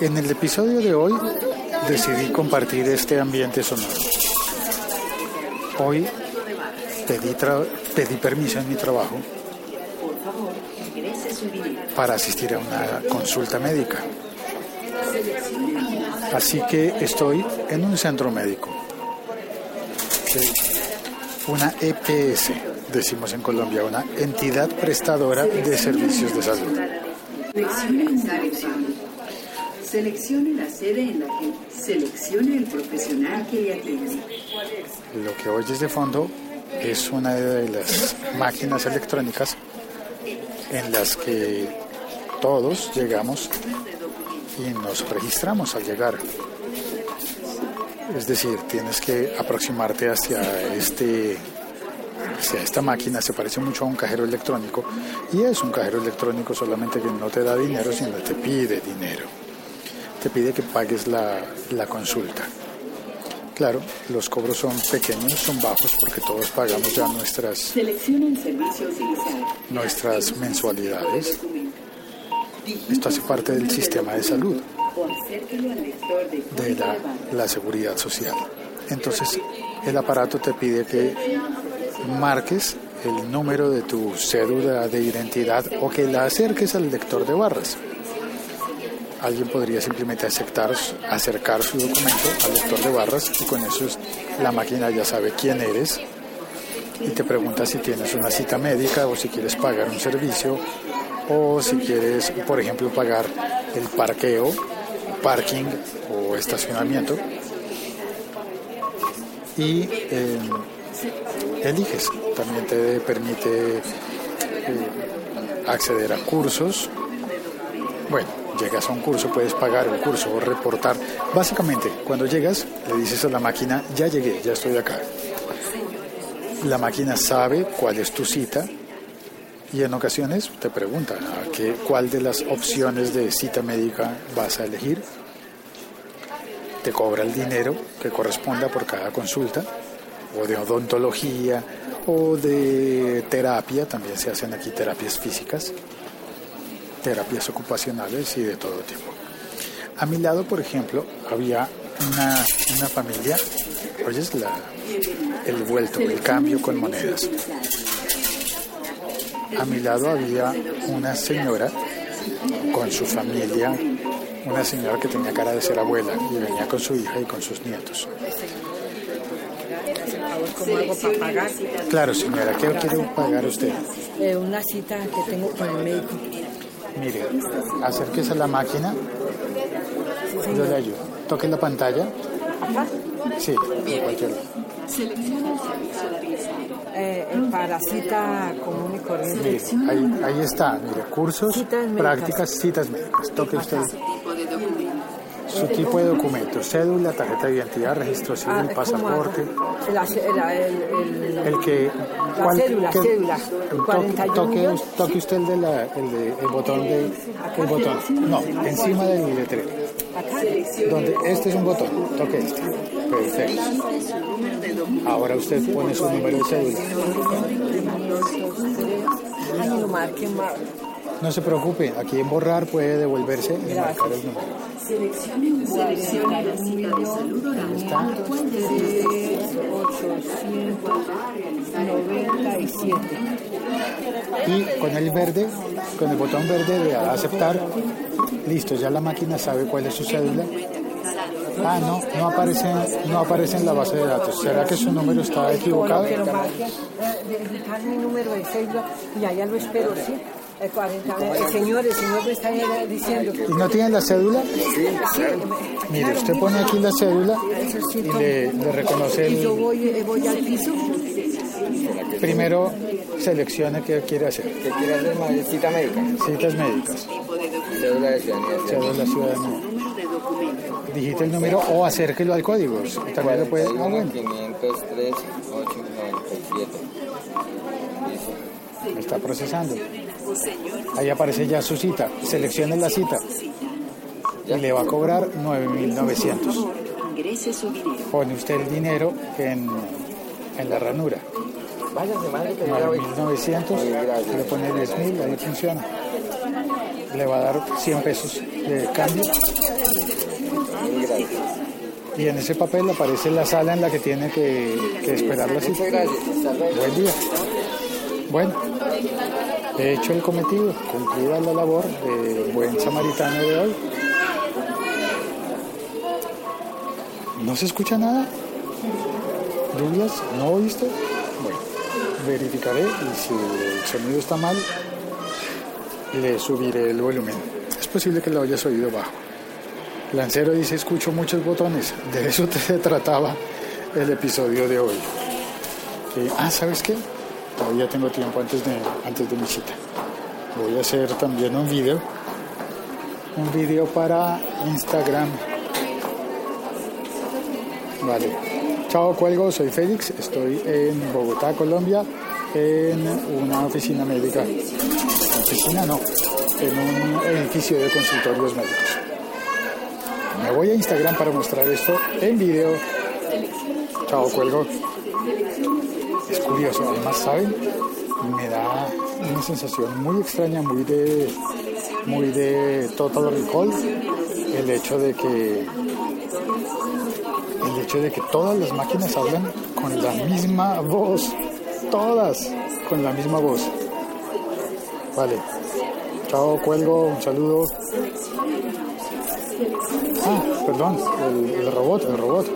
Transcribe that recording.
En el episodio de hoy decidí compartir este ambiente sonoro. Hoy pedí, pedí permiso en mi trabajo para asistir a una consulta médica. Así que estoy en un centro médico, una EPS, decimos en Colombia, una entidad prestadora de servicios de salud. Seleccione la sede en la que seleccione el profesional que le atiende. Lo que oyes de fondo es una de las máquinas electrónicas en las que todos llegamos y nos registramos al llegar. Es decir, tienes que aproximarte hacia este hacia esta máquina, se parece mucho a un cajero electrónico y es un cajero electrónico solamente que no te da dinero, sino te pide dinero. Te pide que pagues la, la consulta. Claro, los cobros son pequeños, son bajos porque todos pagamos ya nuestras, nuestras mensualidades. Esto hace parte del sistema de salud, de la, la seguridad social. Entonces, el aparato te pide que marques el número de tu cédula de identidad o que la acerques al lector de barras. Alguien podría simplemente aceptar, acercar su documento al lector de barras y con eso la máquina ya sabe quién eres y te pregunta si tienes una cita médica o si quieres pagar un servicio o si quieres, por ejemplo, pagar el parqueo, parking o estacionamiento. Y eh, eliges. También te permite eh, acceder a cursos. Bueno, llegas a un curso, puedes pagar el curso o reportar. Básicamente, cuando llegas, le dices a la máquina, ya llegué, ya estoy acá. La máquina sabe cuál es tu cita y en ocasiones te pregunta qué, cuál de las opciones de cita médica vas a elegir. Te cobra el dinero que corresponda por cada consulta o de odontología o de terapia, también se hacen aquí terapias físicas, terapias ocupacionales y de todo tipo. A mi lado, por ejemplo, había una, una familia, oyes la, el vuelto, el cambio con monedas. A mi lado había una señora con su familia, una señora que tenía cara de ser abuela y venía con su hija y con sus nietos. Claro, señora, ¿qué quiere pagar usted? Eh, una cita que tengo con el médico. Mire, acérquese a la máquina. Yo le ayudo. Toque la pantalla. Sí, en cualquier lado. Eh, para cita común y corriente. Mire, ahí, ahí está, mire, cursos, Citas médicas. prácticas, citas médicas. Toque usted su tipo de documento, cédula, tarjeta de identidad, registro civil, Ah, ¿cómo pasaporte. La la- el, el- El que... La ¿cuál- cédula, qué- cédula. Toque, 41. toque, toque usted el, de la, el, de, el botón de... El botón. No, encima del letrero. Donde este es un botón. Toque este. Perfecto. Ahora usted pone su número de cédula. No se preocupe, aquí en borrar puede devolverse y marcar el número. Ahí está. 897. Y con el verde, con el botón verde de aceptar, listo, ya la máquina sabe cuál es su cédula. Ah, no, no aparece, no aparece en la base de datos. ¿Será que su número está equivocado? Pero marque, eh, digitar mi número de cédula y allá lo espero, ¿sí? El 40, el señor, el señor me está diciendo que... ¿Y no tiene la cédula? Mire, usted pone aquí la cédula y le, le reconoce Y yo el... voy, eh, voy al piso. Primero seleccione qué quiere hacer. ¿Qué quiere hacer? Cita médica. Citas médicas, Cédula de ciudadanía. cédula ciudadanía. Digite el número o acérquelo al código. También lo puede... Ah, bueno. 503 897. Está procesando. Ahí aparece ya su cita. Seleccione la cita. Y le va a cobrar 9.900. Ingrese su dinero. Pone usted el dinero en, en la ranura. Váyase, madre, que ya voy. 9.900. Le pone 10.000, ahí funciona. le va a dar 100 pesos de cambio. Y en ese papel aparece la sala en la que tiene que, que esperar la cita. Buen día. Bueno, he hecho el cometido, cumplida la labor de buen samaritano de hoy. ¿No se escucha nada? Douglas, ¿no oíste? Bueno, verificaré y si el sonido está mal, le subiré el volumen. Es posible que lo hayas oído bajo. Lancero dice, escucho muchos botones. De eso se trataba el episodio de hoy. Eh, ah, ¿sabes qué? Todavía tengo tiempo antes de, antes de mi cita. Voy a hacer también un video. Un video para Instagram. Vale. Chao, cuelgo. Soy Félix. Estoy en Bogotá, Colombia, en una oficina médica. Oficina no, en un edificio de consultorios médicos. Me voy a Instagram para mostrar esto en video. Chao, cuelgo. Es curioso, además, ¿saben? Me da una sensación muy extraña, muy de, muy de Total Recall, el hecho de que, el hecho de que todas las máquinas hablan con la misma voz, todas con la misma voz. Vale, chao, cuelgo, un saludo. Ah, perdón, el, el robot, el robot.